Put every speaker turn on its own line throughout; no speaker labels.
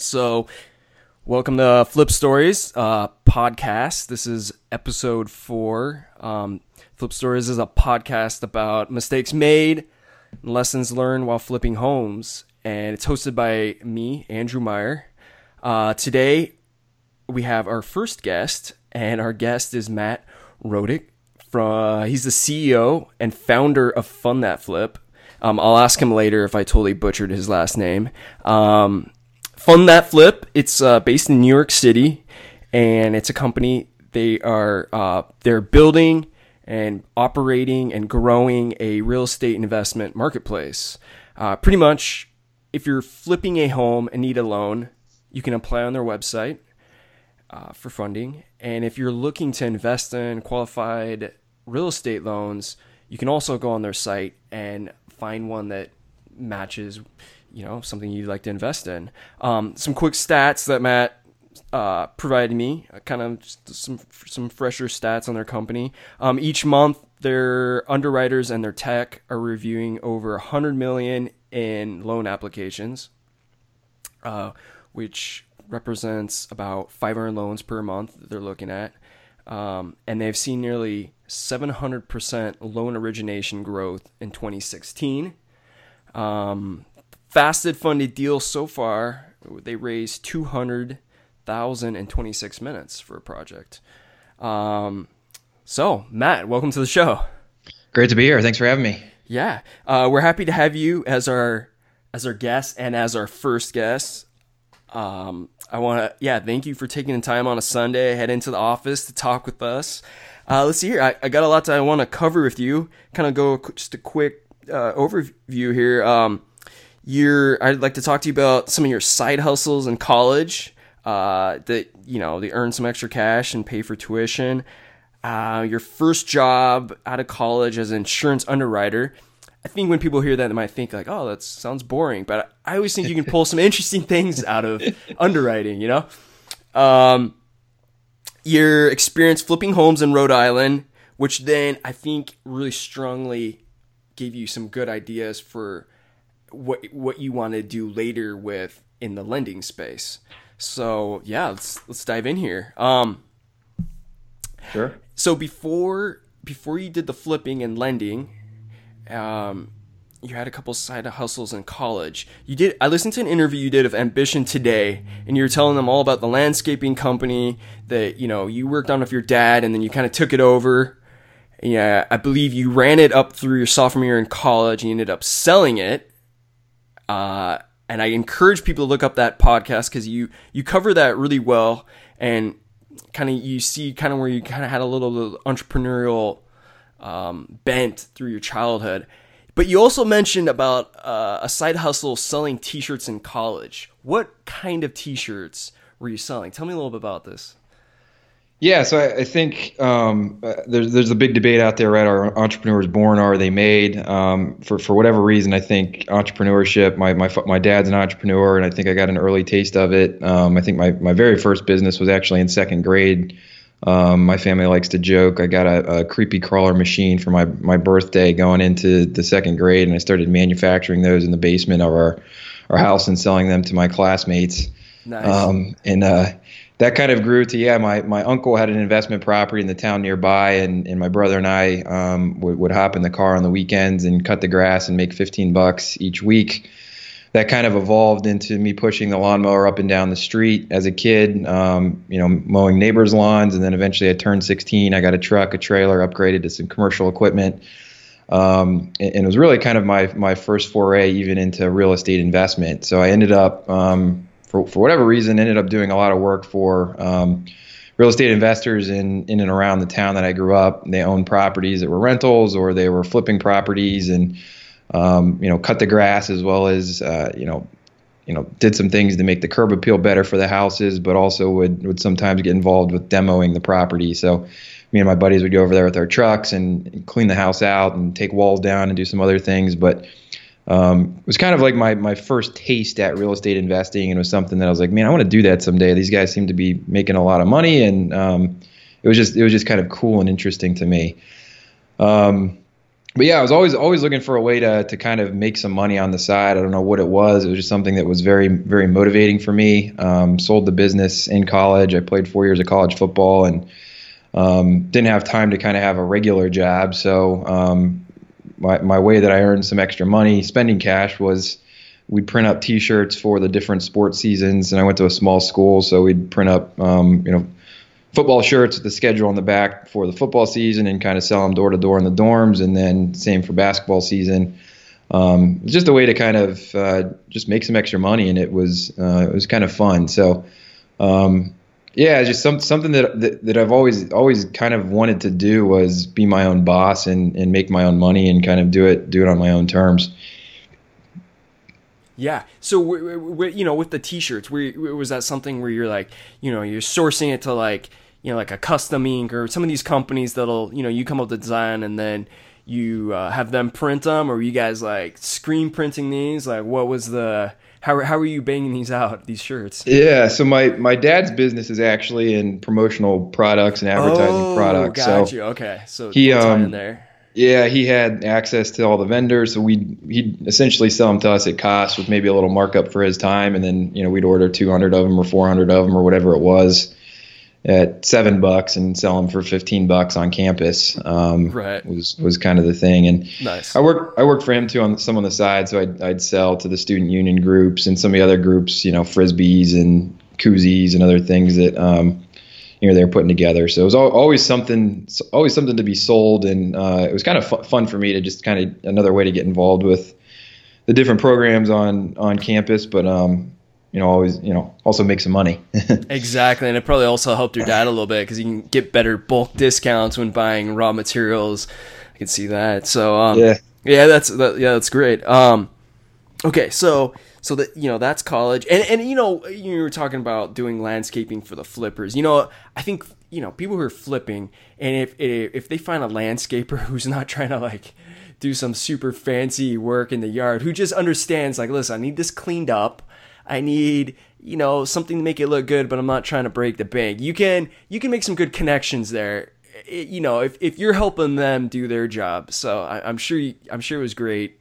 So, welcome to Flip Stories uh, podcast. This is episode four. Um, Flip Stories is a podcast about mistakes made, lessons learned while flipping homes, and it's hosted by me, Andrew Meyer. Uh, today, we have our first guest, and our guest is Matt Rodak. From uh, he's the CEO and founder of Fund That Flip. Um, I'll ask him later if I totally butchered his last name. Um, Fund That Flip. It's uh, based in New York City, and it's a company. They are uh, they're building and operating and growing a real estate investment marketplace. Uh, pretty much, if you're flipping a home and need a loan, you can apply on their website uh, for funding. And if you're looking to invest in qualified real estate loans, you can also go on their site and find one that matches, you know, something you'd like to invest in. Um, some quick stats that Matt uh, provided me, uh, kind of some some fresher stats on their company. Um, each month, their underwriters and their tech are reviewing over 100 million in loan applications, uh, which represents about 500 loans per month that they're looking at. Um, and they've seen nearly 700% loan origination growth in 2016. Um, fastest funded deal so far, they raised 200,000 in 26 minutes for a project. Um, so, Matt, welcome to the show.
Great to be here. Thanks for having me.
Yeah, uh, we're happy to have you as our as our guest and as our first guest. Um, I want to, yeah, thank you for taking the time on a Sunday, head into the office to talk with us. Uh, let's see here. I, I got a lot that I want to cover with you. Kind of go just a quick uh, overview here. Um, you're, I'd like to talk to you about some of your side hustles in college uh, that, you know, they earn some extra cash and pay for tuition. Uh, your first job out of college as an insurance underwriter. I think when people hear that, they might think like, "Oh, that sounds boring," but I always think you can pull some interesting things out of underwriting. You know, um, your experience flipping homes in Rhode Island, which then I think really strongly gave you some good ideas for what what you want to do later with in the lending space. So yeah, let's let's dive in here. Um,
sure.
So before before you did the flipping and lending, um, you had a couple side hustles in college. You did. I listened to an interview you did of Ambition Today, and you were telling them all about the landscaping company that you know you worked on with your dad, and then you kind of took it over. Yeah, I believe you ran it up through your sophomore year in college. And you ended up selling it. Uh, and I encourage people to look up that podcast because you you cover that really well, and kind of you see kind of where you kind of had a little, little entrepreneurial um, bent through your childhood. But you also mentioned about uh, a side hustle selling T-shirts in college. What kind of T-shirts were you selling? Tell me a little bit about this.
Yeah, so I, I think um, uh, there's there's a big debate out there, right? Are entrepreneurs born? Or are they made? Um, for for whatever reason, I think entrepreneurship. My my my dad's an entrepreneur, and I think I got an early taste of it. Um, I think my my very first business was actually in second grade. Um, my family likes to joke. I got a, a, creepy crawler machine for my, my birthday going into the second grade, and I started manufacturing those in the basement of our, our house and selling them to my classmates.
Nice.
Um, and uh, that kind of grew to yeah. My, my uncle had an investment property in the town nearby, and, and my brother and I um, would, would hop in the car on the weekends and cut the grass and make 15 bucks each week that kind of evolved into me pushing the lawnmower up and down the street as a kid, um, you know, mowing neighbors' lawns. And then eventually I turned 16. I got a truck, a trailer, upgraded to some commercial equipment. Um, and, and, it was really kind of my, my first foray even into real estate investment. So I ended up, um, for, for whatever reason, ended up doing a lot of work for um, real estate investors in, in and around the town that I grew up. They owned properties that were rentals or they were flipping properties and um, you know, cut the grass as well as uh, you know, you know, did some things to make the curb appeal better for the houses, but also would would sometimes get involved with demoing the property. So me and my buddies would go over there with our trucks and clean the house out and take walls down and do some other things. But um, it was kind of like my my first taste at real estate investing, and it was something that I was like, man, I want to do that someday. These guys seem to be making a lot of money, and um, it was just it was just kind of cool and interesting to me. Um, but yeah, I was always always looking for a way to to kind of make some money on the side. I don't know what it was. It was just something that was very very motivating for me. Um, sold the business in college. I played four years of college football and um, didn't have time to kind of have a regular job. So um, my my way that I earned some extra money spending cash was we'd print up T-shirts for the different sports seasons, and I went to a small school, so we'd print up um, you know football shirts with the schedule on the back for the football season and kind of sell them door to door in the dorms, and then same for basketball season. Um, just a way to kind of uh, just make some extra money, and it was uh, it was kind of fun. So um, yeah, just some, something that, that that I've always always kind of wanted to do was be my own boss and, and make my own money and kind of do it do it on my own terms.
Yeah. So, we you know, with the t-shirts, was that something where you're like, you know, you're sourcing it to like, you know, like a custom ink or some of these companies that'll, you know, you come up with the design and then you uh, have them print them, or you guys like screen printing these? Like, what was the how how are you banging these out these shirts?
Yeah. So my my dad's business is actually in promotional products and advertising
oh,
products.
Got
so
you. Okay. So
he um
there.
Yeah, he had access to all the vendors, so we'd he'd essentially sell them to us at cost with maybe a little markup for his time, and then you know we'd order 200 of them or 400 of them or whatever it was at seven bucks and sell them for 15 bucks on campus. Um,
right.
Was was kind of the thing, and
nice.
I worked I worked for him too on some on the side, so I'd I'd sell to the student union groups and some of the other groups, you know, frisbees and koozies and other things that um, you know they were putting together. So it was always something, always something to be sold, and uh, it was kind of fun for me to just kind of another way to get involved with the different programs on on campus. But um, you know, always you know also make some money.
exactly, and it probably also helped your dad a little bit because you can get better bulk discounts when buying raw materials. I can see that. So um,
yeah,
yeah, that's that, yeah, that's great. Um, okay, so so that you know that's college and and you know you were talking about doing landscaping for the flippers you know i think you know people who are flipping and if if they find a landscaper who's not trying to like do some super fancy work in the yard who just understands like listen i need this cleaned up i need you know something to make it look good but i'm not trying to break the bank you can you can make some good connections there it, you know if, if you're helping them do their job so I, i'm sure you, i'm sure it was great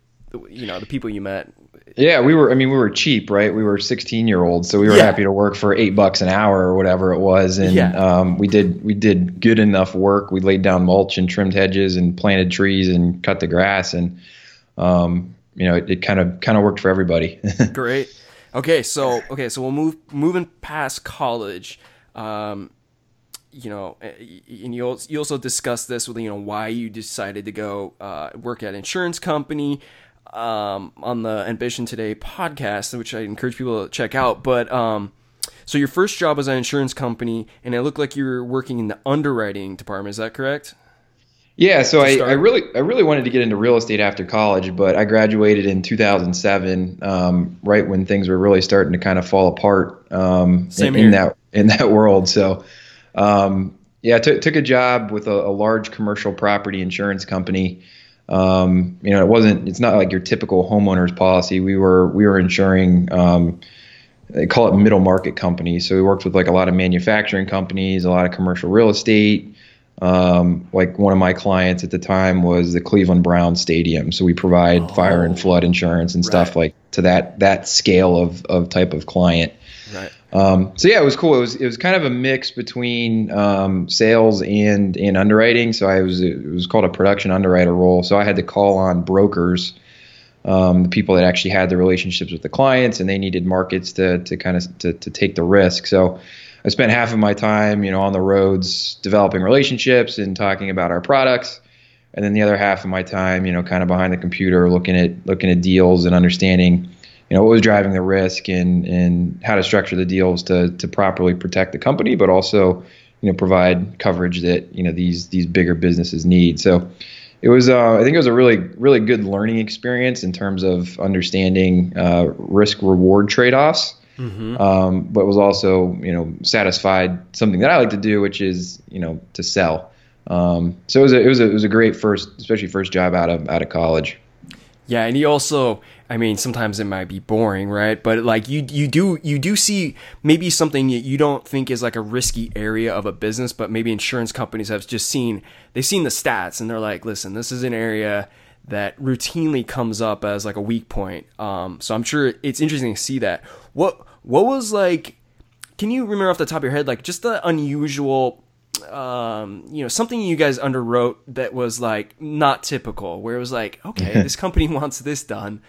you know the people you met
yeah, we were. I mean, we were cheap, right? We were 16 year olds, so we were yeah. happy to work for eight bucks an hour or whatever it was, and
yeah.
um, we did we did good enough work. We laid down mulch and trimmed hedges and planted trees and cut the grass, and um, you know, it kind of kind of worked for everybody.
Great. Okay, so okay, so we'll move moving past college. Um, you know, and you also, you also discussed this with you know why you decided to go uh, work at insurance company um, on the Ambition Today podcast, which I encourage people to check out. But um, so your first job was at an insurance company, and it looked like you were working in the underwriting department. Is that correct?
Yeah, so I, I, really I really wanted to get into real estate after college, but I graduated in 2007, um, right when things were really starting to kind of fall apart um, in, in, that in that world. So um, yeah, I t- took a job with a, a large commercial property insurance company. Um, you know, it wasn't. It's not like your typical homeowner's policy. We were we were insuring. Um, they call it middle market companies. So we worked with like a lot of manufacturing companies, a lot of commercial real estate. Um, like one of my clients at the time was the Cleveland Brown Stadium. So we provide oh, fire and flood insurance and stuff like to that that scale of of type of client.
Right.
Um, so yeah, it was cool. It was it was kind of a mix between um, sales and and underwriting. So I was it was called a production underwriter role. So I had to call on brokers, um, the people that actually had the relationships with the clients, and they needed markets to to kind of to, to take the risk. So I spent half of my time, you know, on the roads developing relationships and talking about our products, and then the other half of my time, you know, kind of behind the computer looking at looking at deals and understanding you know what was driving the risk and and how to structure the deals to to properly protect the company, but also you know provide coverage that you know these these bigger businesses need. So it was uh, I think it was a really really good learning experience in terms of understanding uh, risk reward trade offs. Mm-hmm. Um, but was also you know satisfied something that I like to do, which is you know to sell. Um, so it was a, it was a, it was a great first, especially first job out of out of college.
Yeah, and you also I mean, sometimes it might be boring, right? But like you you do you do see maybe something that you don't think is like a risky area of a business, but maybe insurance companies have just seen they've seen the stats and they're like, listen, this is an area that routinely comes up as like a weak point. Um, so I'm sure it's interesting to see that. What what was like? Can you remember off the top of your head like just the unusual? Um, you know, something you guys underwrote that was like not typical, where it was like, okay, this company wants this done.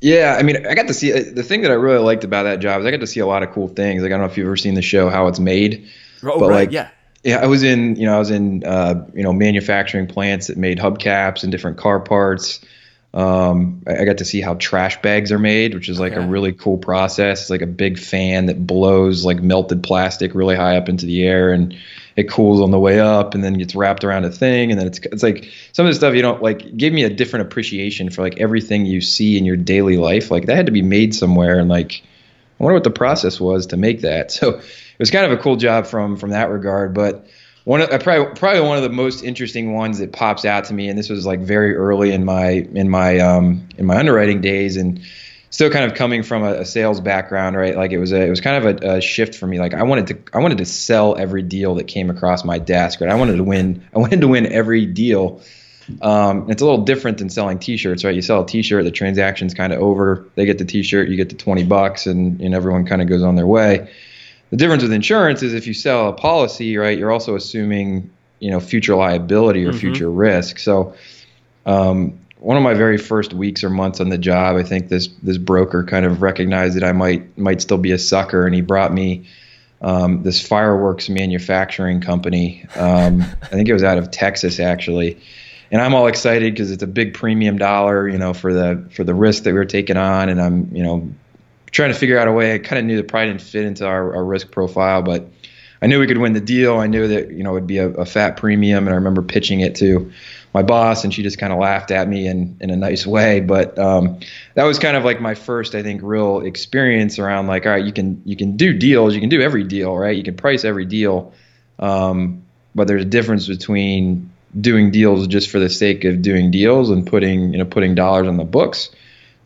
Yeah, I mean, I got to see the thing that I really liked about that job is I got to see a lot of cool things. Like I don't know if you've ever seen the show How It's Made,
Oh,
but
right,
like
yeah.
yeah, I was in you know I was in uh, you know manufacturing plants that made hubcaps and different car parts. Um, I, I got to see how trash bags are made, which is like
Okay.
a really cool process. It's like a big fan that blows like melted plastic really high up into the air, and it cools on the way up, and then gets wrapped around a thing, and then it's it's like some of the stuff you don't like. Gave me a different appreciation for like everything you see in your daily life. Like that had to be made somewhere, and like I wonder what the process was to make that. So it was kind of a cool job from from that regard. But one of, uh, probably probably one of the most interesting ones that pops out to me, and this was like very early in my in my um, in my underwriting days, and still kind of coming from a, a sales background, right? Like it was a it was kind of a, a shift for me. Like I wanted to I wanted to sell every deal that came across my desk, right? I wanted to win I wanted to win every deal. Um, it's a little different than selling T-shirts, right? You sell a T-shirt, the transaction's kind of over. They get the T-shirt, you get the 20 bucks, and and everyone kind of goes on their way. The difference with insurance is if you sell a policy, right, you're also assuming you know future liability or
Mhm.
future risk. So um, one of my very first weeks or months on the job, I think this this broker kind of recognized that I might might still be a sucker, and he brought me um, this fireworks manufacturing company. Um, I think it was out of Texas actually, and I'm all excited because it's a big premium dollar, you know, for the for the risk that we were taking on, and I'm you know trying to figure out a way. I kind of knew that probably didn't fit into our, our risk profile, but I knew we could win the deal. I knew that you know it would be a, a fat premium, and I remember pitching it to my boss, and she just kind of laughed at me in in a nice way. But um, that was kind of like my first, I think, real experience around like, all right, you can you can do deals, you can do every deal, right? You can price every deal, um, but there's a difference between doing deals just for the sake of doing deals and putting you know putting dollars on the books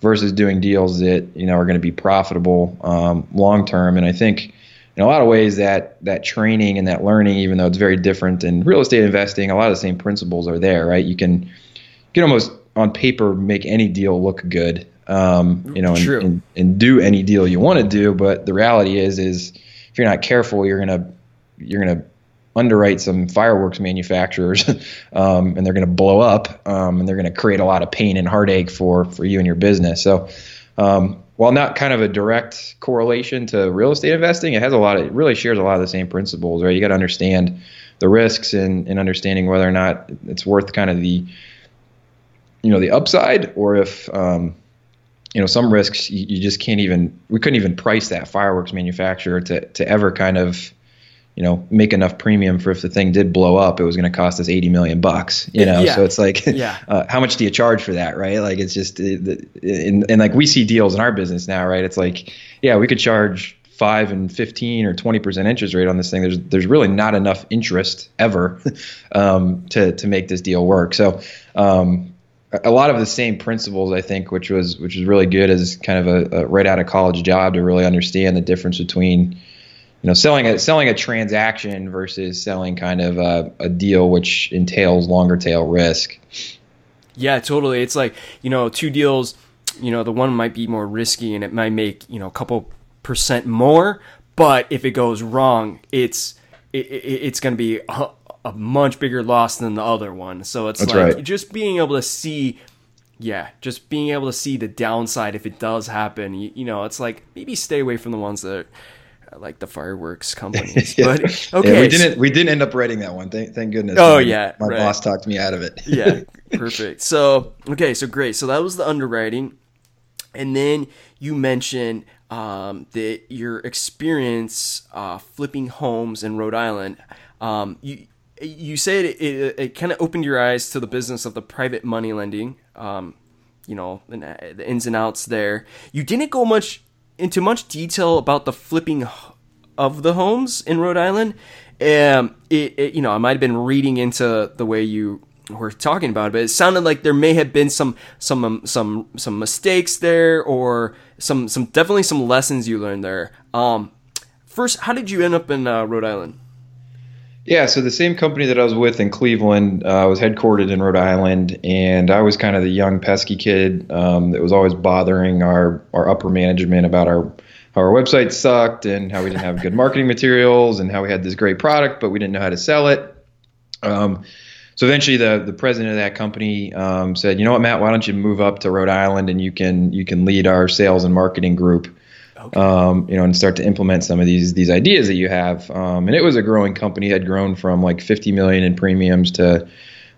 versus doing deals that you know are going to be profitable um, long term. And I think in a lot of ways that that training and that learning, even though it's very different in real estate investing, a lot of the same principles are there, right? You can you can almost on paper make any deal look good, um, you know, and, and, and do any deal you want to do. But the reality is, is if you're not careful, you're gonna you're gonna underwrite some fireworks manufacturers, um, and they're going to blow up, um, and they're going to create a lot of pain and heartache for for you and your business. So, um, while not kind of a direct correlation to real estate investing, it has a lot of it really shares a lot of the same principles, right? You got to understand the risks and, and understanding whether or not it's worth kind of the you know the upside or if um, you know some risks you, you just can't even we couldn't even price that fireworks manufacturer to to ever kind of you know make enough premium for if the thing did blow up it was going to cost us 80 million bucks you know?
Yeah.
so it's like
Yeah.
uh, how much do you charge for that right? Like it's just it- and, and like we see deals in our business now right? It's like yeah we could charge five and 15 or 20 percent interest rate on this thing. There's there's really not enough interest ever um, to to make this deal work. So um, a- a lot of the same principles I think which was which was really good as kind of a, a right out of college job to really understand the difference between you know selling a selling a transaction versus selling kind of a, a deal which entails longer tail risk
Yeah, totally. It's like, you know, two deals, you know, the one might be more risky and it might make, you know, a couple percent more, but if it goes wrong, it's it, it, it's going to be a, a much bigger loss than the other one. So it's
That's
like
right.
just being able to see yeah, just being able to see the downside if it does happen. You, you know, it's like maybe stay away from the ones that are like the fireworks companies.
Yeah.
But
Yeah,
okay.
we didn't we didn't end up writing that one thank, thank goodness
Oh, yeah,
my
right.
boss talked me out of it
yeah, perfect. So, okay, so great. So that was the underwriting. And then you mentioned um, that your experience uh, flipping homes in Rhode Island. Um, you you said it, it, it kind of opened your eyes to the business of the private money lending. Um, you know the, the ins and outs there. You didn't go much into much detail about the flipping of the homes in Rhode Island. Um, it, it you know I might have been reading into the way you were talking about it, but it sounded like there may have been some some um, some some mistakes there, or some some definitely some lessons you learned there. Um, first, how did you end up in uh, Rhode Island?
Yeah, so the same company that I was with in Cleveland uh, was headquartered in Rhode Island, and I was kind of the young pesky kid um, that was always bothering our our upper management about our how our website sucked and how we didn't have good marketing materials and how we had this great product but we didn't know how to sell it. Um, so eventually, the the president of that company um, said, "You know what, Matt? Why don't you move up to Rhode Island and you can you can lead our sales and marketing group." Okay. Um, you know, and start to implement some of these these ideas that you have. Um, and it was a growing company; had grown from like 50 million in premiums to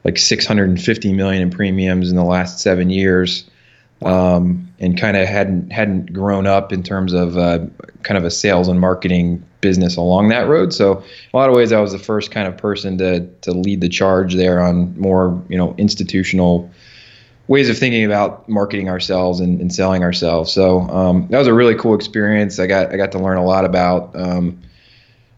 like 650 million in premiums in the last seven years, um, and kind of hadn't hadn't grown up in terms of uh, kind of a sales and marketing business along that road. So, a lot of ways, I was the first kind of person to to lead the charge there on more you know institutional ways of thinking about marketing ourselves and, and selling ourselves. So um, that was a really cool experience. I got I got to learn a lot about um,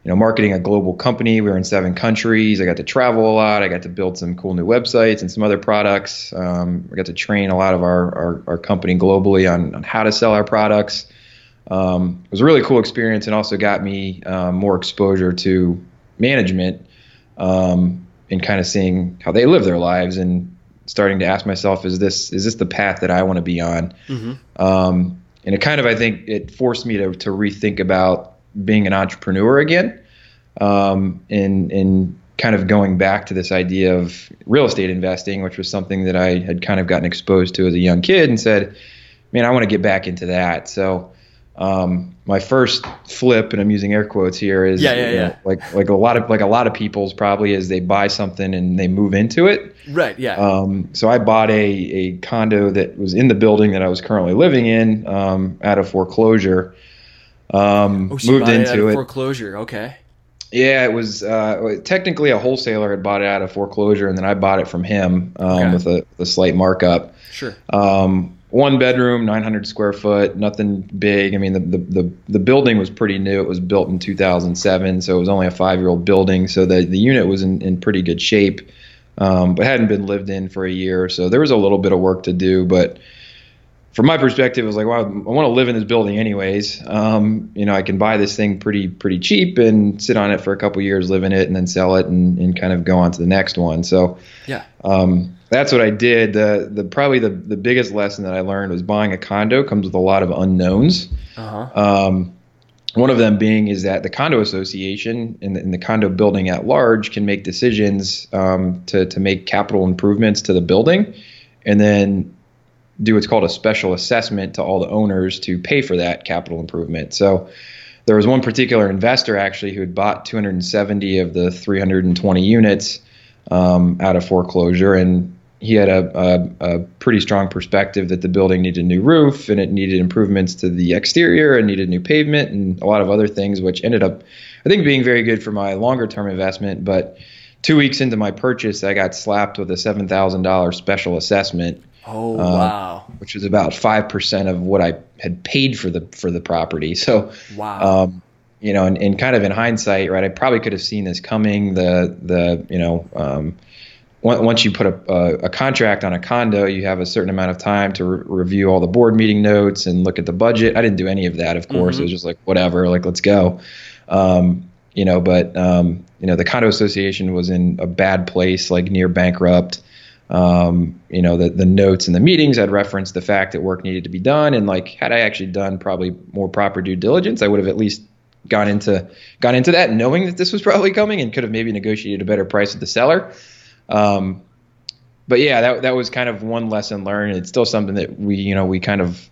you know marketing a global company. We were in seven countries. I got to travel a lot. I got to build some cool new websites and some other products. Um, I got to train a lot of our our, our company globally on, on how to sell our products. Um, it was a really cool experience and also got me um, more exposure to management um, and kind of seeing how they live their lives and starting to ask myself, is this is this the path that I want to be on? Mm-hmm. Um, and it kind of, I think, it forced me to to rethink about being an entrepreneur again, um, and and kind of going back to this idea of real estate investing, which was something that I had kind of gotten exposed to as a young kid, and said, man, I want to get back into that. So um, my first flip, and I'm using air quotes here, is
yeah, yeah, yeah. Know,
like like a lot of like a lot of people's probably is they buy something and they move into it.
Right. Yeah.
Um, so I bought a a condo that was in the building that I was currently living in um, out of foreclosure. Um,
oh, so moved into it, it. Foreclosure. Okay.
Yeah, it was uh, technically a wholesaler had bought it out of foreclosure, and then I bought it from him um, okay. with a, a slight markup.
Sure.
Um, one bedroom, 900 square foot, nothing big. I mean, the, the, the, the, building was pretty new. It was built in 2007, so it was only a five year old building. So the, the unit was in, in pretty good shape, um, but hadn't been lived in for a year. So there was a little bit of work to do. But from my perspective, it was like, wow, I want to live in this building anyways. Um, you know, I can buy this thing pretty pretty cheap and sit on it for a couple years, live in it, and then sell it and, and kind of go on to the next one. So
yeah.
Um, that's what I did. The the probably the, the biggest lesson that I learned was buying a condo comes with a lot of unknowns. Uh-huh. Um, one of them being is that the condo association and the, and the condo building at large can make decisions um, to to make capital improvements to the building, and then do what's called a special assessment to all the owners to pay for that capital improvement. So there was one particular investor actually who had bought 270 of the 320 units um, out of foreclosure, and he had a, a, a, pretty strong perspective that the building needed a new roof and it needed improvements to the exterior and needed new pavement and a lot of other things, which ended up, I think, being very good for my longer term investment. But two weeks into my purchase, I got slapped with a seven thousand dollars special assessment.
Oh uh, wow!
Which was about five percent of what I had paid for the for the property. So
wow. Um,
you know, and, and kind of in hindsight, right? I probably could have seen this coming. The the you know. Um, once you put a, a, contract on a condo, you have a certain amount of time to re- review all the board meeting notes and look at the budget. I didn't do any of that, of course. Mm-hmm. It was just like whatever, like let's go. Um, you know, but um, you know, the condo association was in a bad place, like near bankrupt. Um, you know, the the notes and the meetings had referenced the fact that work needed to be done, and like had I actually done probably more proper due diligence, I would have at least gone into gone into that knowing that this was probably coming and could have maybe negotiated a better price with the seller. Um, but yeah, that that was kind of one lesson learned. It's still something that we you know we kind of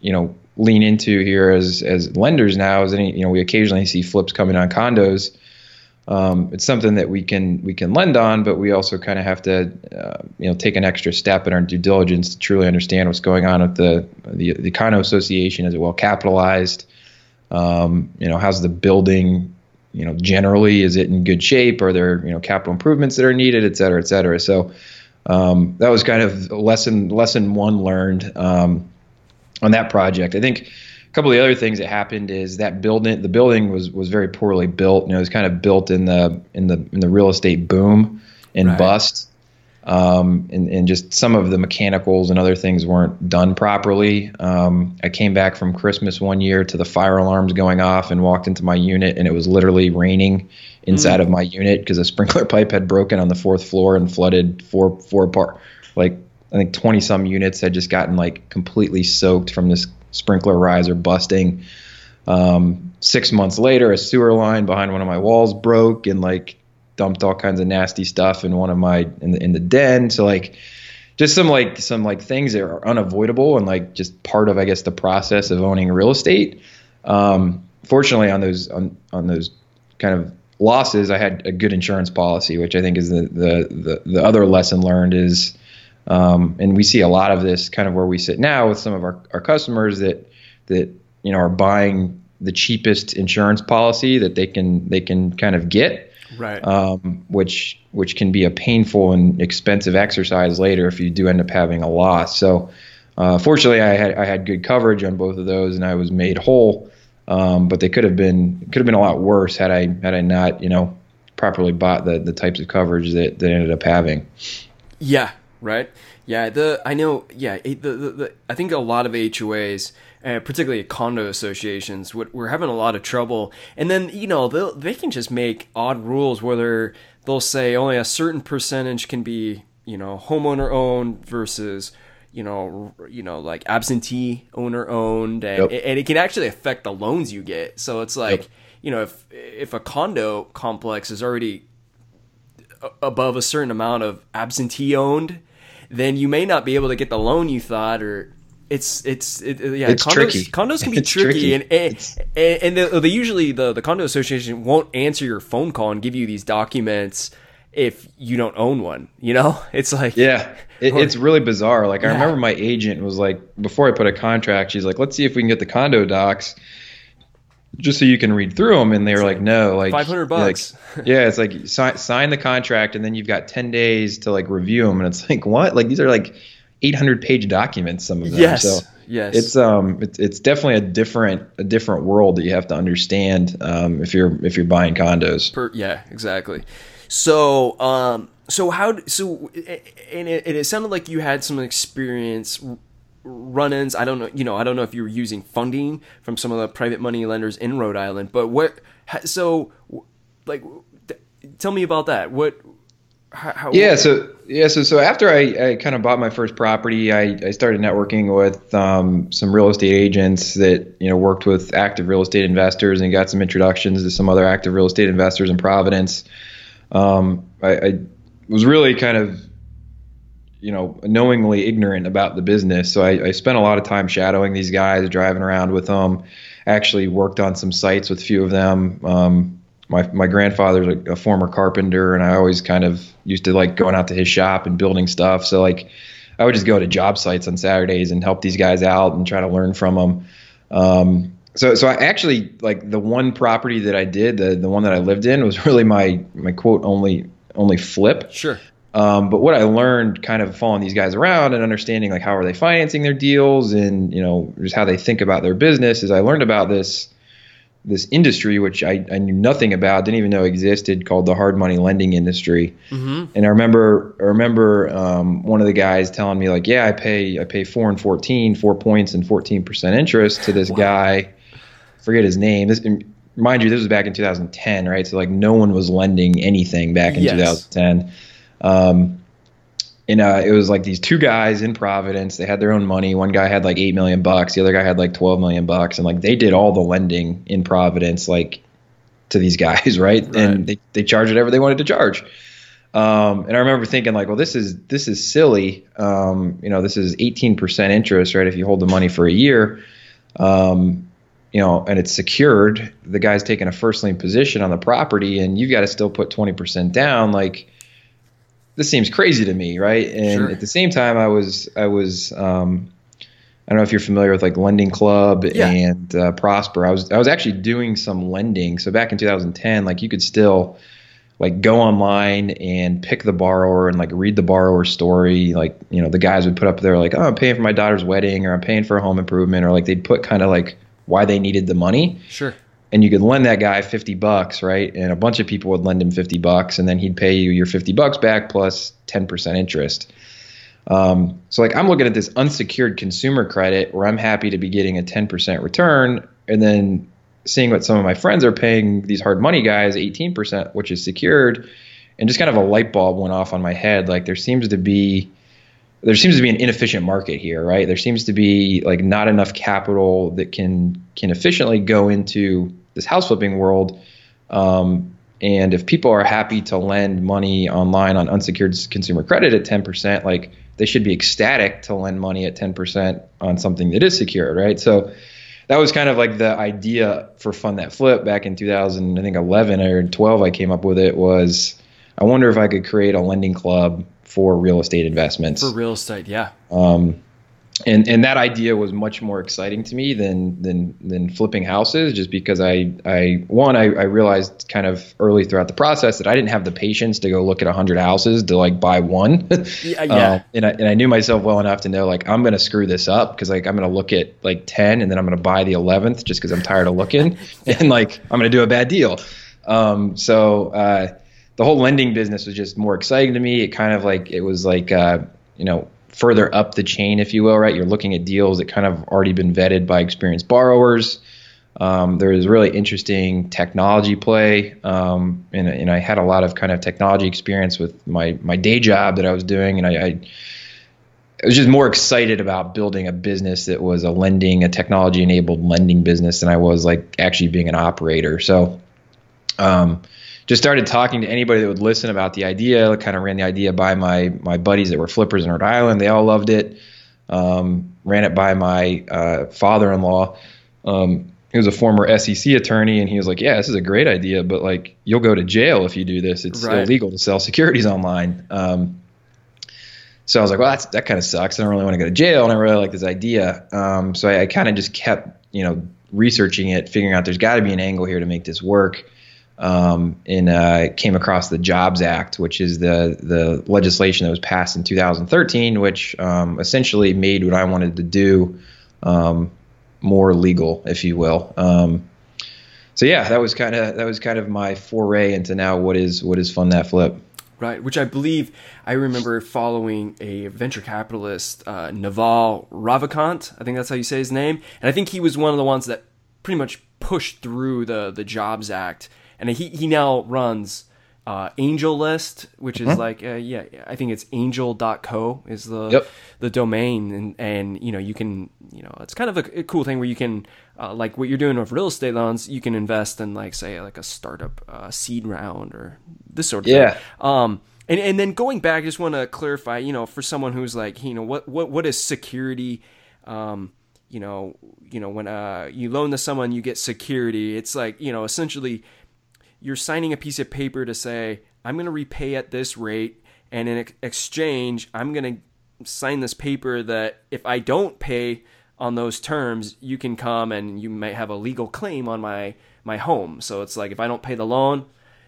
you know lean into here as as lenders now. As any you know we occasionally see flips coming on condos. Um, it's something that we can we can lend on, but we also kind of have to uh, you know take an extra step in our due diligence to truly understand what's going on with the the, the condo association. Is it well capitalized? Um, you know, how's the building you know, generally, is it in good shape? Are there, you know, capital improvements that are needed, et cetera, et cetera? So um, that was kind of lesson lesson one learned um, on that project. I think couple of the other things that happened is that building the building was was very poorly built. You know, it was kind of built in the in the in the real estate boom and right. bust. um, and, and just some of the mechanicals and other things weren't done properly. Um, I came back from Christmas one year to the fire alarms going off and walked into my unit, and it was literally raining inside mm. of my unit because a sprinkler pipe had broken on the fourth floor and flooded four four part like I think 20 some units had just gotten like completely soaked from this sprinkler riser busting. Um, six months later, a sewer line behind one of my walls broke and like dumped all kinds of nasty stuff in one of my in the in the den. So like just some like some like things that are unavoidable and like just part of I guess the process of owning real estate. Um, fortunately, on those on on those kind of losses, I had a good insurance policy, which I think is the the the, the other lesson learned is. Um, and we see a lot of this kind of where we sit now with some of our, our customers that that you know are buying the cheapest insurance policy that they can they can kind of get
right?
Um, which which can be a painful and expensive exercise later if you do end up having a loss. So, uh, fortunately, I had I had good coverage on both of those, and I was made whole. Um, but they could have been could have been a lot worse had I had I not you know properly bought the the types of coverage that that ended up having.
Yeah. Right. Yeah. The I know. Yeah. The, the, the I think a lot of HOAs uh, particularly condo associations, we're having a lot of trouble. And then you know they they can just make odd rules whether they'll say only a certain percentage can be you know homeowner owned versus you know you know like absentee owner owned, and, yep. and it can actually affect the loans you get. So it's like yep. you know if if a condo complex is already above a certain amount of absentee owned then you may not be able to get the loan you thought or it's it's it, yeah.
It's
condos,
tricky.
Condos can be tricky, tricky, and and, and they, they usually the the condo association won't answer your phone call and give you these documents if you don't own one. You know, it's like
yeah, it, it's really bizarre. Like yeah. I remember my agent was like, before I put a contract, she's like, let's see if we can get the condo docs. Just so you can read through them, and they were like, "No, like
five hundred bucks."
Like, yeah, it's like sign, sign the contract, and then you've got ten days to like review them, and it's like, what? Like these are like 800 page documents some of them
yes
so
yes
it's um it's, it's definitely a different a different world that you have to understand um if you're if you're buying condos
per, yeah exactly so um so how so and it, it sounded like you had some experience run-ins i don't know you know i don't know if you were using funding from some of the private money lenders in rhode island but what so like tell me about that what
how, yeah, so yeah, so so after I, I kind of bought my first property, I, I started networking with um, some real estate agents that you know worked with active real estate investors and got some introductions to some other active real estate investors in Providence. Um, I, I was really kind of you know knowingly ignorant about the business, so I, I spent a lot of time shadowing these guys, driving around with them. Actually worked on some sites with a few of them. Um, my my grandfather's a, a, former carpenter, and I always kind of used to like going out to his shop and building stuff. So like, I would just go to job sites on Saturdays and help these guys out and try to learn from them. Um, so so I actually like the one property that I did, the the one that I lived in, was really my my quote only only flip.
Sure.
Um, but what I learned kind of following these guys around and understanding like how are they financing their deals and you know just how they think about their business is I learned about this this industry, which I, I knew nothing about, didn't even know existed, called the hard money lending industry. Mm-hmm. And I remember, I remember um, one of the guys telling me like, yeah, I pay, I pay four and 14, four points and 14% interest to this wow. guy. Forget his name. This, mind you, this was back in 2010, right? So like no one was lending anything back in yes. 2010. Um, and uh, it was like these two guys in Providence. They had their own money. One guy had like eight million bucks. The other guy had like twelve million bucks, and like they did all the lending in Providence, like to these guys, right? right. And they they charged whatever they wanted to charge. Um, and I remember thinking like, well, this is this is silly. Um, you know, this is eighteen percent interest, right? If you hold the money for a year. Um, you know, and it's secured. The guy's taking a first lien position on the property, and you've got to still put twenty percent down. Like, this seems crazy to me, right? And sure. at the same time, I was I was um, I don't know if you're familiar with like Lending Club yeah. and uh, Prosper. I was I was actually doing some lending. So back in 2010, like you could still like go online and pick the borrower and like read the borrower story. Like you know the guys would put up there like oh I'm paying for my daughter's wedding or I'm paying for a home improvement or like they'd put kind of like why they needed the money.
Sure.
And you could lend that guy 50 bucks, right? And a bunch of people would lend him 50 bucks, and then he'd pay you your 50 bucks back plus 10% interest. Um, so like I'm looking at this unsecured consumer credit where I'm happy to be getting a 10% return, and then seeing what some of my friends are paying these hard money guys 18%, which is secured, and just kind of a light bulb went off on my head. Like there seems to be there seems to be an inefficient market here, right? There seems to be like not enough capital that can can efficiently go into this house flipping world. Um, and if people are happy to lend money online on unsecured consumer credit at 10%, like they should be ecstatic to lend money at 10% on something that is secured, right? So that was kind of like the idea for Fund That Flip back in 2000, I think 11 or 12. I came up with it was I wonder if I could create a lending club for real estate investments.
For real estate, yeah.
Um, and and that idea was much more exciting to me than than than flipping houses just because I I one I, I realized kind of early throughout the process that I didn't have the patience to go look at 100 houses to like buy one.
Yeah, yeah. Uh,
and, I, and I knew myself well enough to know like I'm gonna screw this up because like I'm gonna look at like 10 and then I'm gonna buy the 11th just because I'm tired of looking and like I'm gonna do a bad deal. Um, so uh, the whole lending business was just more exciting to me. It kind of like it was like uh, you know further up the chain, if you will, right? You're looking at deals that kind of already been vetted by experienced borrowers. Um, there is really interesting technology play, um, and, and, I had a lot of kind of technology experience with my my day job that I was doing, and I, I, I was just more excited about building a business that was a lending, a technology enabled lending business than I was like actually being an operator. So. Um, just started talking to anybody that would listen about the idea. Kind of ran the idea by my my buddies that were flippers in Rhode Island. They all loved it. Um, ran it by my uh, father-in-law. Um, he was a former SEC attorney, and he was like, "Yeah, this is a great idea, but like you'll go to jail if you do this. It's right. illegal to sell securities online." Um, so I was like, "Well, that's, that kind of sucks. I don't really want to go to jail, and I really like this idea." Um, so I, I kind of just kept, you know, researching it, figuring out there's got to be an angle here to make this work um, and uh, came across the Jobs Act, which is the the legislation that was passed in 2013, which um, essentially made what I wanted to do um, more legal, if you will. Um, so yeah, that was kind of that was kind of my foray into now what is what is Fund That Flip.
Right, which I believe I remember following a venture capitalist, uh, Naval Ravikant. I think that's how you say his name, and I think he was one of the ones that pretty much pushed through the the Jobs Act and he he now runs uh, AngelList, which mm-hmm. is like uh, yeah, I think it's angel.co is the yep. the domain, and and you know you can you know it's kind of a, a cool thing where you can uh, like what you're doing with real estate loans, you can invest in like say like a startup uh, seed round or this sort of
yeah.
thing. Um, and and then going back, I just want to clarify, you know, for someone who's like, you know, what what what is security? Um, you know, you know, when uh, you loan to someone, you get security. It's like, you know, essentially you're signing a piece of paper to say, I'm going to repay at this rate, and in exchange, I'm going to sign this paper that if I don't pay on those terms, you can come and you might have a legal claim on my my home. So it's like if I don't pay the loan,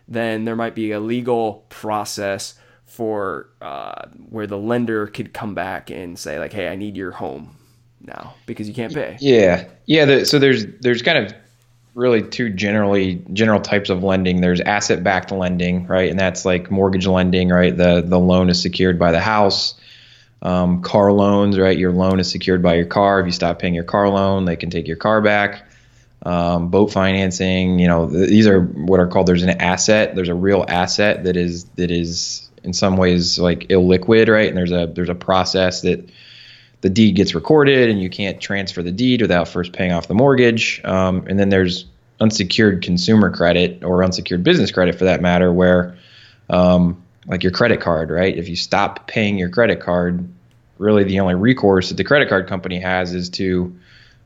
then there might be a legal process for uh, where the lender could come back and say like, "Hey, I need your home now because you can't pay."
Yeah, yeah. The, so there's there's kind of really two generally general types of lending. There's asset backed lending, right? And that's like mortgage lending, right? The the loan is secured by the house. Um, car loans, right? Your loan is secured by your car. If you stop paying your car loan, they can take your car back. Um, boat financing, you know, th- these are what are called. There's an asset. There's a real asset that is that is in some ways like illiquid, right? And there's a there's a process that the deed gets recorded and you can't transfer the deed without first paying off the mortgage. Um, and then there's unsecured consumer credit or unsecured business credit for that matter, where um, like your credit card, right? If you stop paying your credit card, really the only recourse that the credit card company has is to,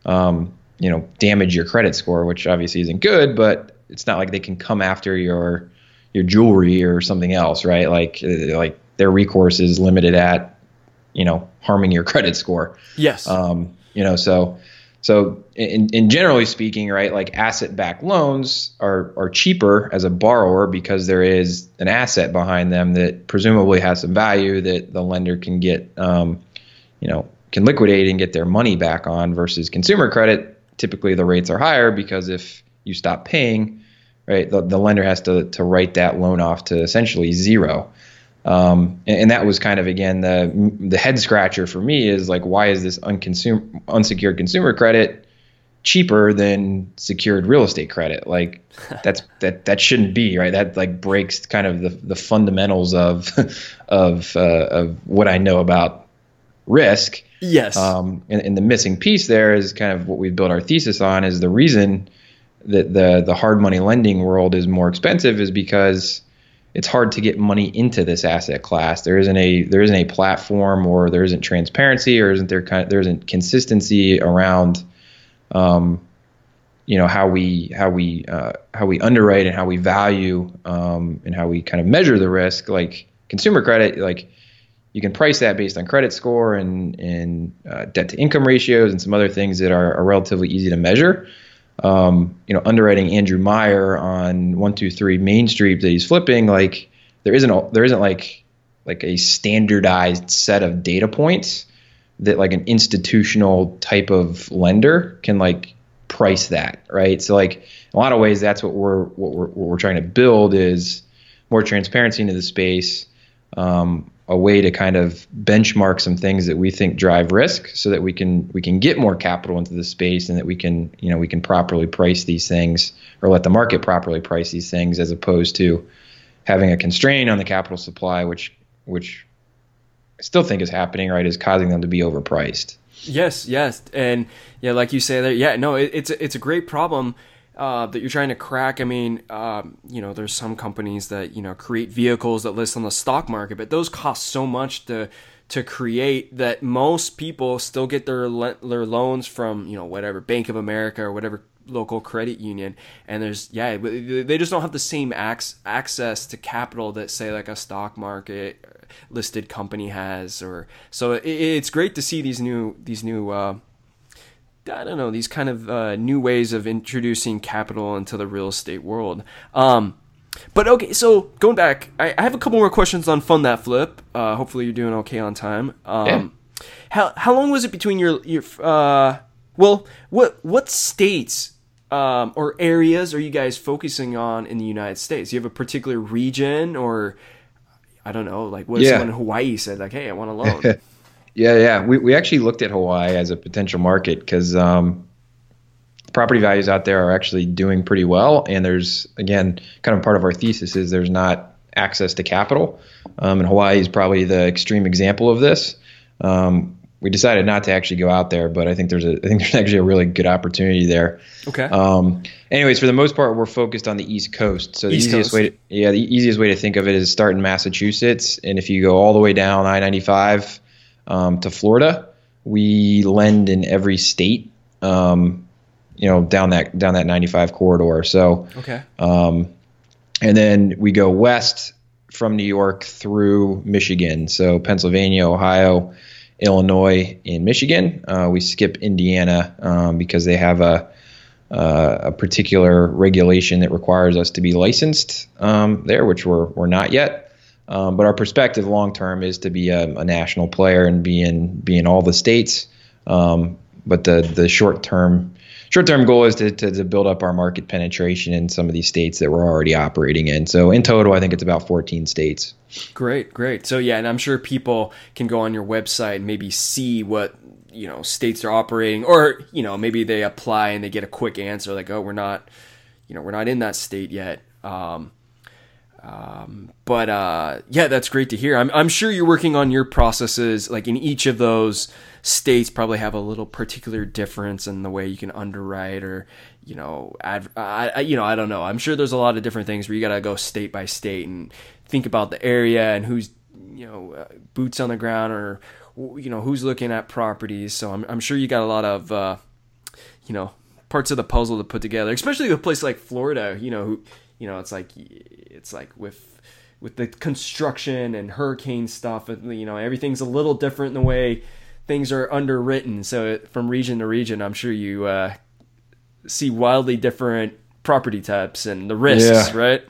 um, you know, damage your credit score, which obviously isn't good, but it's not like they can come after your your jewelry or something else, right? Like like their recourse is limited at you know harming your credit score.
Yes.
Um, you know, so so in, in generally speaking, right, like asset-backed loans are are cheaper as a borrower because there is an asset behind them that presumably has some value that the lender can get, um, you know, can liquidate and get their money back on. Versus consumer credit, typically the rates are higher because if you stop paying, right? The, the lender has to to write that loan off to essentially zero. Um, and, and, that was kind of again the the head scratcher for me is like why is this unconsum- unsecured consumer credit cheaper than secured real estate credit. Like that's that that shouldn't be right. That like breaks kind of the, the fundamentals of of uh, of what I know about risk.
Yes.
Um, and, and the missing piece there is kind of what we've built our thesis on is the reason that the the hard money lending world is more expensive is because it's hard to get money into this asset class. There isn't a there isn't a platform or there isn't transparency or isn't there kind of, there isn't consistency around um, you know how we how we uh, how we underwrite and how we value um, and how we kind of measure the risk. Like consumer credit, like you can price that based on credit score and and uh, debt to income ratios and some other things that are, are relatively easy to measure. Um, you know, underwriting Andrew Meyer on one two three Main Street that he's flipping, like there isn't a, there isn't like like a standardized set of data points that like an institutional type of lender can like price that, right? So like in a lot of ways, that's what we're what we're, what we're trying to build is more transparency into the space, um, a way to kind of benchmark some things that we think drive risk, so that we can we can get more capital into the space and that we can you know we can properly price these things or let the market properly price these things as opposed to having a constraint on the capital supply, which which I still think is happening, right, is causing them to be overpriced.
Yes, yes, and yeah, like you say there, yeah, no, it, it's it's a great problem uh, that you're trying to crack. I mean, um, you know, there's some companies that you know create vehicles that list on the stock market, but those cost so much to to create that most people still get their their loans from you know whatever Bank of America or whatever local credit union and there's yeah they just don't have the same access to capital that say like a stock market listed company has or so it, it's great to see these new these new uh, I don't know these kind of uh, new ways of introducing capital into the real estate world. Um, but okay, so going back, I, I, have a couple more questions on Fund That Flip. Uh, hopefully, you're doing okay on time. Um, yeah. How how long was it between your your uh, well, what what states um, or areas are you guys focusing on in the United States? Do you have a particular region or I don't know, like what if yeah. someone in Hawaii said like, "Hey, I want a loan."
yeah, yeah. We we actually looked at Hawaii as a potential market because um, property values out there are actually doing pretty well, and there's again kind of part of our thesis is there's not access to capital, um, and Hawaii is probably the extreme example of this. Um, we decided not to actually go out there, but I think there's a I think there's actually a really good opportunity there.
Okay.
Um, anyways, for the most part, we're focused on the East Coast. So the East easiest Coast. way, to, yeah, the easiest way to think of it is start in Massachusetts, and if you go all the way down I-95 um, to Florida, we lend in every state. Um, you know, down that down that 95 corridor. So
okay.
Um, and then we go west from New York through Michigan, so Pennsylvania, Ohio. Illinois, and Michigan. Uh, we skip Indiana um, because they have a, uh, a particular regulation that requires us to be licensed um, there, which we're, we're not yet. Um, but our perspective long term is to be a, a, national player and be in, be in all the states. Um, but the, the short term short term goal is to, to, to, build up our market penetration in some of these states that we're already operating in. So in total, I think it's about 14 states.
Great, great. So yeah, and I'm sure people can go on your website and maybe see what you know states are operating, or you know maybe they apply and they get a quick answer like, oh, we're not, you know, we're not in that state yet. Um, um, but uh, yeah, that's great to hear. I'm, I'm sure you're working on your processes, like in each of those states, probably have a little particular difference in the way you can underwrite or you know, I, you know, I don't know. I'm sure there's a lot of different things where you got to go state by state and think about the area and who's you know uh, boots on the ground or you know who's looking at properties. So I'm I'm sure you got a lot of uh, you know parts of the puzzle to put together, especially a place like Florida. You know, who you know it's like it's like with with the construction and hurricane stuff. You know, everything's a little different in the way things are underwritten. So from region to region, I'm sure you uh, see wildly different property types and the risks, yeah. right?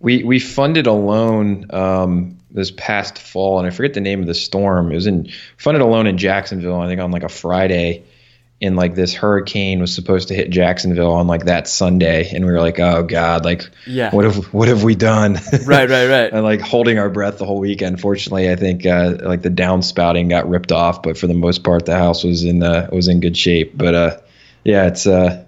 We we funded a loan um, this past fall, and I forget the name of the storm. It was in funded a loan in Jacksonville, I think on like a Friday, and like this hurricane was supposed to hit Jacksonville on like that Sunday, and we were like, oh god, like
Yeah.
what have what have we done?
Right, right, right.
and like holding our breath the whole weekend. Fortunately, I think uh, like the downspouting got ripped off, but for the most part, the house was in uh, was in good shape. But uh, yeah, it's uh,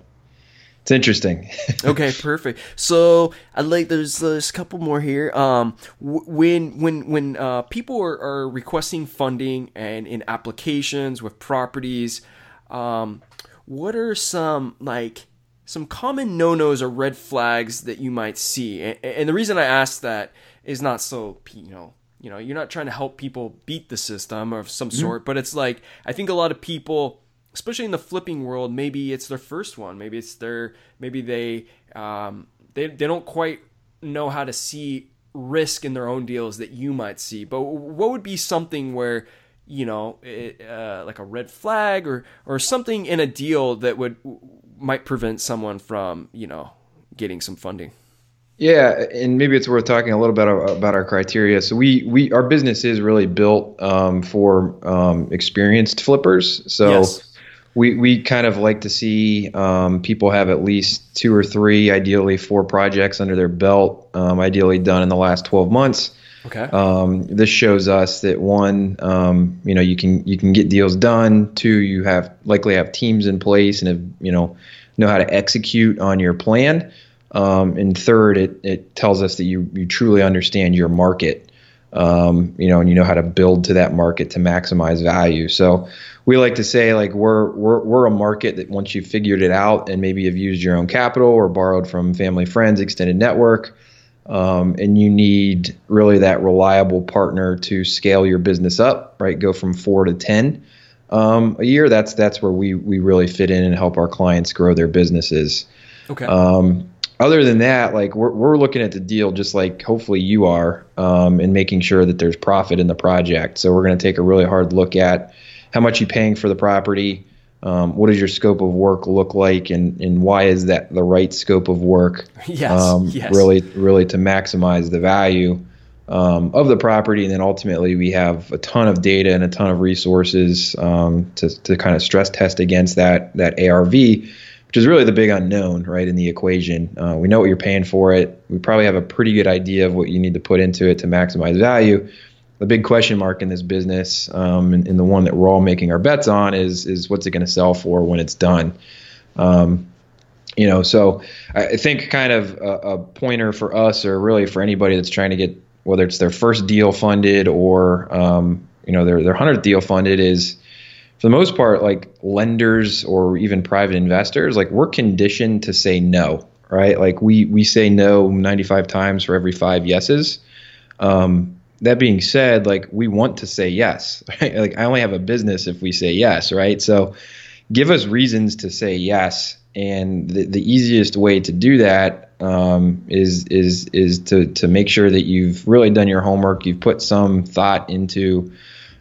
it's interesting.
okay, perfect. So I like there's there's a couple more here. Um, when when when uh, people are, are requesting funding and in applications with properties, um, what are some like some common no nos or red flags that you might see? And, and the reason I ask that is not so you know you know you're not trying to help people beat the system of some sort, but it's like I think a lot of people especially in the flipping world, maybe it's their first one. Maybe it's their maybe they um, they they don't quite know how to see risk in their own deals that you might see. But what would be something where you know uh, like a red flag or or something in a deal that would might prevent someone from you know getting some funding.
Yeah, and maybe it's worth talking a little bit about our criteria. So we we our business is really built um, for um, experienced flippers. So
Yes.
we we kind of like to see um, people have at least two or three, ideally four projects under their belt, um, ideally done in the last 12 months.
Okay.
Um, this shows us that one, um, you know, you can you can get deals done. Two, you have likely have teams in place and have you know know how to execute on your plan. Um, and third, it, it tells us that you you truly understand your market, um, you know, and you know how to build to that market to maximize value. So we like to say like we're we're we're a market that once you've figured it out and maybe you've used your own capital or borrowed from family, friends, extended network um, and you need really that reliable partner to scale your business up, right? Go from four to ten um, a year. That's that's where we we really fit in and help our clients grow their businesses.
Okay.
Um, other than that, like we're we're looking at the deal just like hopefully you are, um, and making sure that there's profit in the project. So we're going to take a really hard look at how much you're paying for the property. Um, what does your scope of work look like, and, and why is that the right scope of work?
Yes,
um,
yes.
Really, really to maximize the value um, of the property, and then ultimately we have a ton of data and a ton of resources um, to to kind of stress test against that that ARV, which is really the big unknown, right, in the equation. Uh, we know what you're paying for it. We probably have a pretty good idea of what you need to put into it to maximize value. The big question mark in this business, um, and, and the one that we're all making our bets on, is is what's it going to sell for when it's done. Um, you know, so I think kind of a, a pointer for us, or really for anybody that's trying to get whether it's their first deal funded or um, you know their their hundredth deal funded, is for the most part like lenders or even private investors, like we're conditioned to say no, right? Like we we say no 95 times for every five yeses. Um, that being said, like we want to say yes. Right? Like I only have a business if we say yes, right? So give us reasons to say yes, and the, the easiest way to do that um, is is is to to make sure that you've really done your homework. You've put some thought into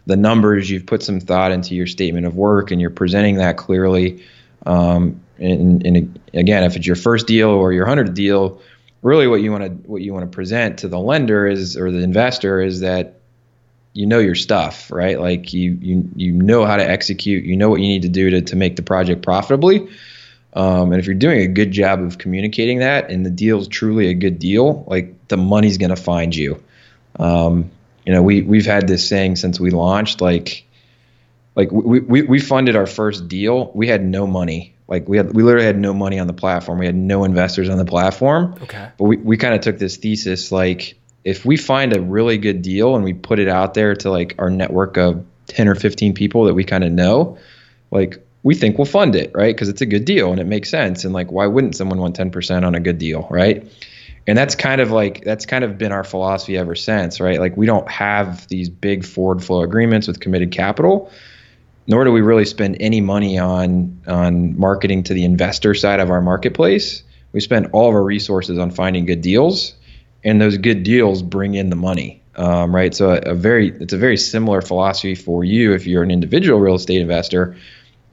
the numbers. You've put some thought into your statement of work, and you're presenting that clearly. Um, and, and again, if it's your first deal or your hundredth deal, really what you want to what you want to present to the lender is or the investor is that you know your stuff, right? Like you you you know how to execute, you know what you need to do to to make the project profitably. Um, and if you're doing a good job of communicating that, and the deal's truly a good deal, like the money's gonna find you. Um, you know, we we've had this saying since we launched, like like we, we we funded our first deal, we had no money. Like we had we literally had no money on the platform. We had no investors on the platform.
Okay.
But we, we kind of took this thesis like if we find a really good deal and we put it out there to like our network of 10 or 15 people that we kind of know, like we think we'll fund it, right? Because it's a good deal and it makes sense. And like, why wouldn't someone want 10% on a good deal, right? And that's kind of like, that's kind of been our philosophy ever since, right? Like, we don't have these big forward flow agreements with committed capital, nor do we really spend any money on, on marketing to the investor side of our marketplace. We spend all of our resources on finding good deals, and those good deals bring in the money. Um, right. So a, a very, it's a very similar philosophy for you if you're an individual real estate investor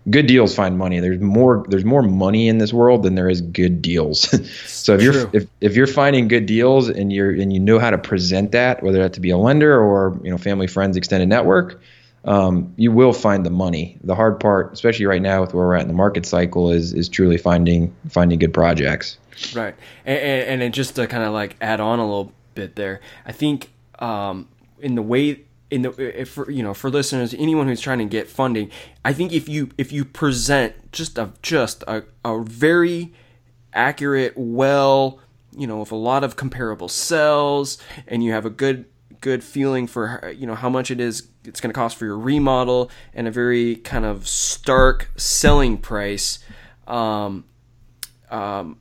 good deals find money. There's more there's more money in this world than there is good deals. so if
True.
you're if, if you're finding good deals and you're and you know how to present that, whether that to be a lender or you know family, friends, extended network, um, you will find the money. The hard part, especially right now with where we're at in the market cycle, is is truly finding finding good projects.
Right, and and, and just to kind of like add on a little bit there, I think um, in the way in the if for you know for listeners anyone who's trying to get funding i think if you if you present just a just a, a very accurate well you know with a lot of comparable sales and you have a good good feeling for you know how much it is it's going to cost for your remodel and a very kind of stark selling price. Um, um,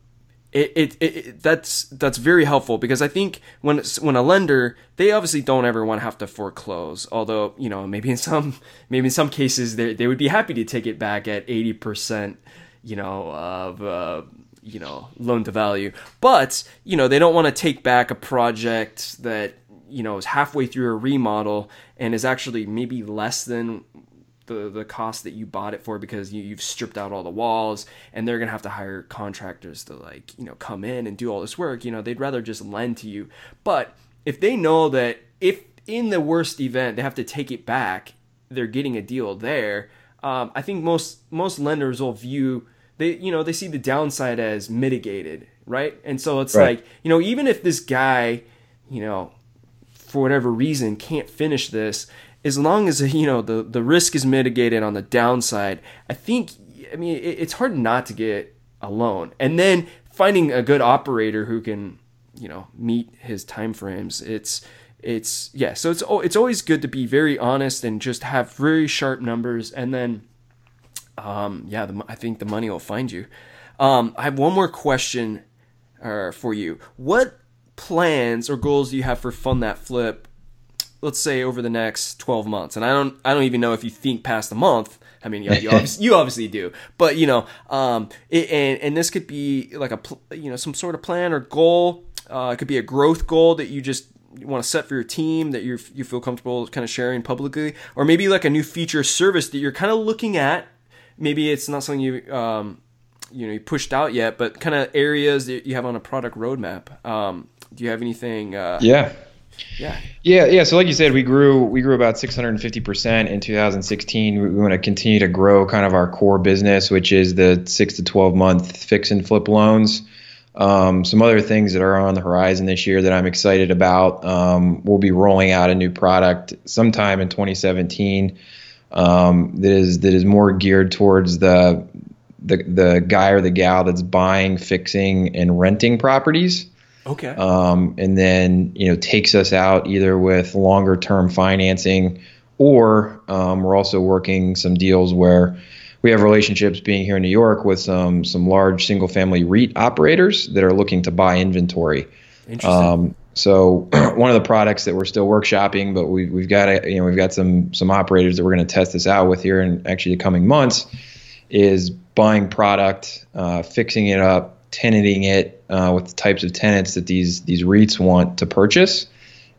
it, it, it, that's that's very helpful because I think when when a lender they obviously don't ever want to have to foreclose although you know maybe in some maybe in some cases they they would be happy to take it back at 80% you know of uh, you know loan to value. But you know they don't want to take back a project that you know is halfway through a remodel and is actually maybe less than the the cost that you bought it for because you, you've stripped out all the walls and they're gonna have to hire contractors to like you know come in and do all this work. You know they'd rather just lend to you. But if they know that if in the worst event they have to take it back they're getting a deal there um, i think most most lenders will view they you know they see the downside as mitigated right? And so it's right. like you know even if this guy you know for whatever reason can't finish this as long as you know the the risk is mitigated on the downside, I think I mean it, it's hard not to get a loan. And then finding a good operator who can you know meet his timeframes. It's it's yeah. So it's it's always good to be very honest and just have very sharp numbers. And then um, yeah, the, I think the money will find you. Um, I have one more question uh, for you. What plans or goals you have for Fund That Flip let's say over the next 12 months. And i don't i don't even know if you think past a month. I mean you, you, obviously, you obviously, do. But you know um it, and and this could be like a you know some sort of plan or goal. Uh, it could be a growth goal that you just want to set for your team that you you feel comfortable kind of sharing publicly. Or maybe like a new feature service that you're kind of looking at. Maybe it's not something you um you know you pushed out yet but kind of areas that you have on a product roadmap. Um do you have anything uh,
yeah yeah. Yeah, yeah. So like you said, we grew we grew about 650 percent in 2016. We, we want to continue to grow kind of our core business, which is the six to 12 month fix and flip loans. Um, some other things that are on the horizon this year that I'm excited about. Um, we'll be rolling out a new product sometime in 2017 um, that is that is more geared towards the the the guy or the gal that's buying, fixing, and renting properties.
Okay.
Um, and then you know takes us out either with longer term financing, or um, we're also working some deals where we have relationships being here in New York with some some large single family REIT operators that are looking to buy inventory.
Interesting. Um,
so one of the products that we're still workshopping, but we, we've got a, you know we've got some some operators that we're going to test this out with here in actually the coming months, is buying product, uh, fixing it up, tenanting it uh, with the types of tenants that these these REITs want to purchase,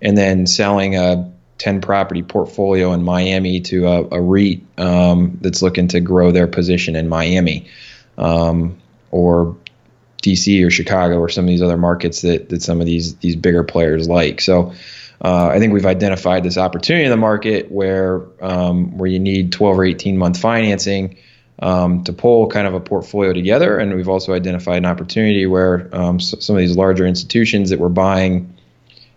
and then selling a 10 property portfolio in Miami to a, a REIT um, that's looking to grow their position in Miami, um, or DC or Chicago or some of these other markets that that some of these these bigger players like. So. Uh, I think we've identified this opportunity in the market where um, where you need 12 or 18 month financing um, to pull kind of a portfolio together. And we've also identified an opportunity where um, so, some of these larger institutions that were buying,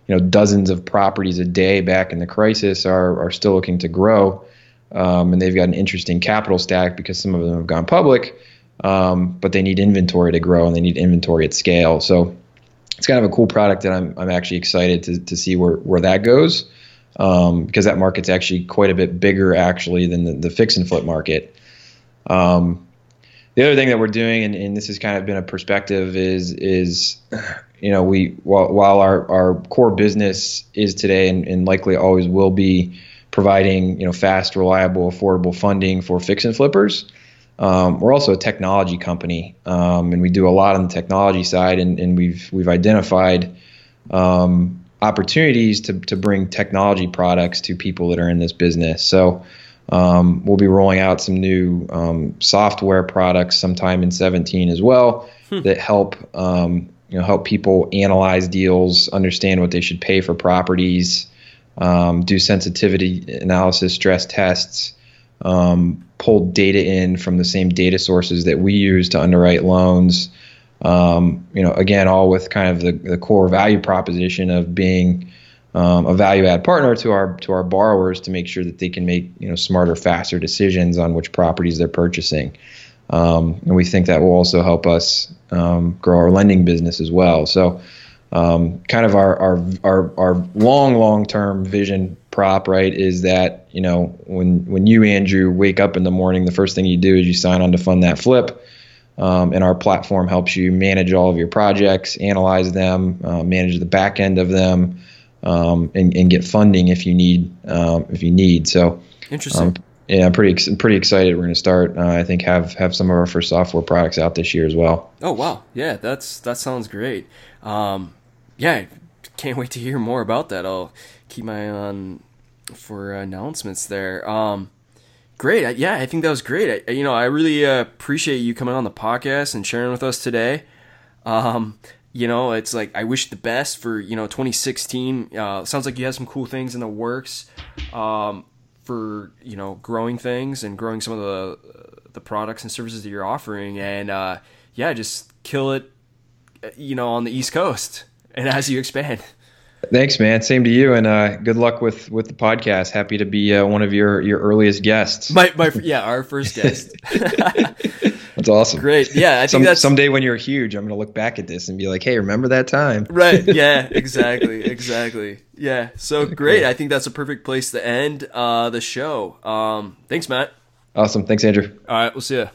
you know, dozens of properties a day back in the crisis are are still looking to grow, um, and they've got an interesting capital stack because some of them have gone public, um, but they need inventory to grow and they need inventory at scale. So it's kind of a cool product that I'm I'm actually excited to to see where where that goes. Um, because that market's actually quite a bit bigger actually than the, the fix and flip market. Um, the other thing that we're doing, and, and, this has kind of been a perspective, is is you know we while, while our, our core business is today and, and likely always will be providing you know fast, reliable, affordable funding for fix and flippers. Um, we're also a technology company, um, and we do a lot on the technology side, and, and we've we've identified um, opportunities to to bring technology products to people that are in this business. So um, we'll be rolling out some new um, software products sometime in 17 as well hmm. that help um, you know help people analyze deals, understand what they should pay for properties, um, do sensitivity analysis, stress tests, um, pull data in from the same data sources that we use to underwrite loans. Um, you know, again, all with kind of the, the core value proposition of being um, a value add partner to our to our borrowers to make sure that they can make you know smarter, faster decisions on which properties they're purchasing. Um, and we think that will also help us um, grow our lending business as well. So, um, kind of our our our, our long long term vision prop right is that you know when when you Andrew wake up in the morning, the first thing you do is you sign on to fund that flip. Um, and our platform helps you manage all of your projects, analyze them, uh, manage the back end of them, um, and, and, get funding if you need um, if you need. So
interesting. Um,
yeah, I'm pretty pretty excited. We're going to start. Uh, I think have have some of our first software products out this year as well.
Oh wow, yeah, that's that sounds great. Um, yeah, can't wait to hear more about that. I'll keep my eye on for announcements there. Um, great, yeah, I think that was great. I, you know, I really uh, appreciate you coming on the podcast and sharing with us today. Um, you know, it's like I wish the best for you know 2016. Uh, sounds like you have some cool things in the works um, for you know growing things and growing some of the the products and services that you're offering, and uh, yeah, just kill it. You know, on the East Coast, and as you expand.
Thanks, man. Same to you, and uh, good luck with with the podcast. Happy to be uh, one of your your earliest guests.
My, my yeah, our first guest.
that's awesome.
Great. Yeah, I think
Some,
that's
someday when you're huge, I'm gonna look back at this and be like, hey, remember that time?
Right. Yeah. Exactly. exactly. Yeah. So great. I think that's a perfect place to end uh, the show. Um, thanks, Matt.
Awesome. Thanks, Andrew.
All right. We'll see you.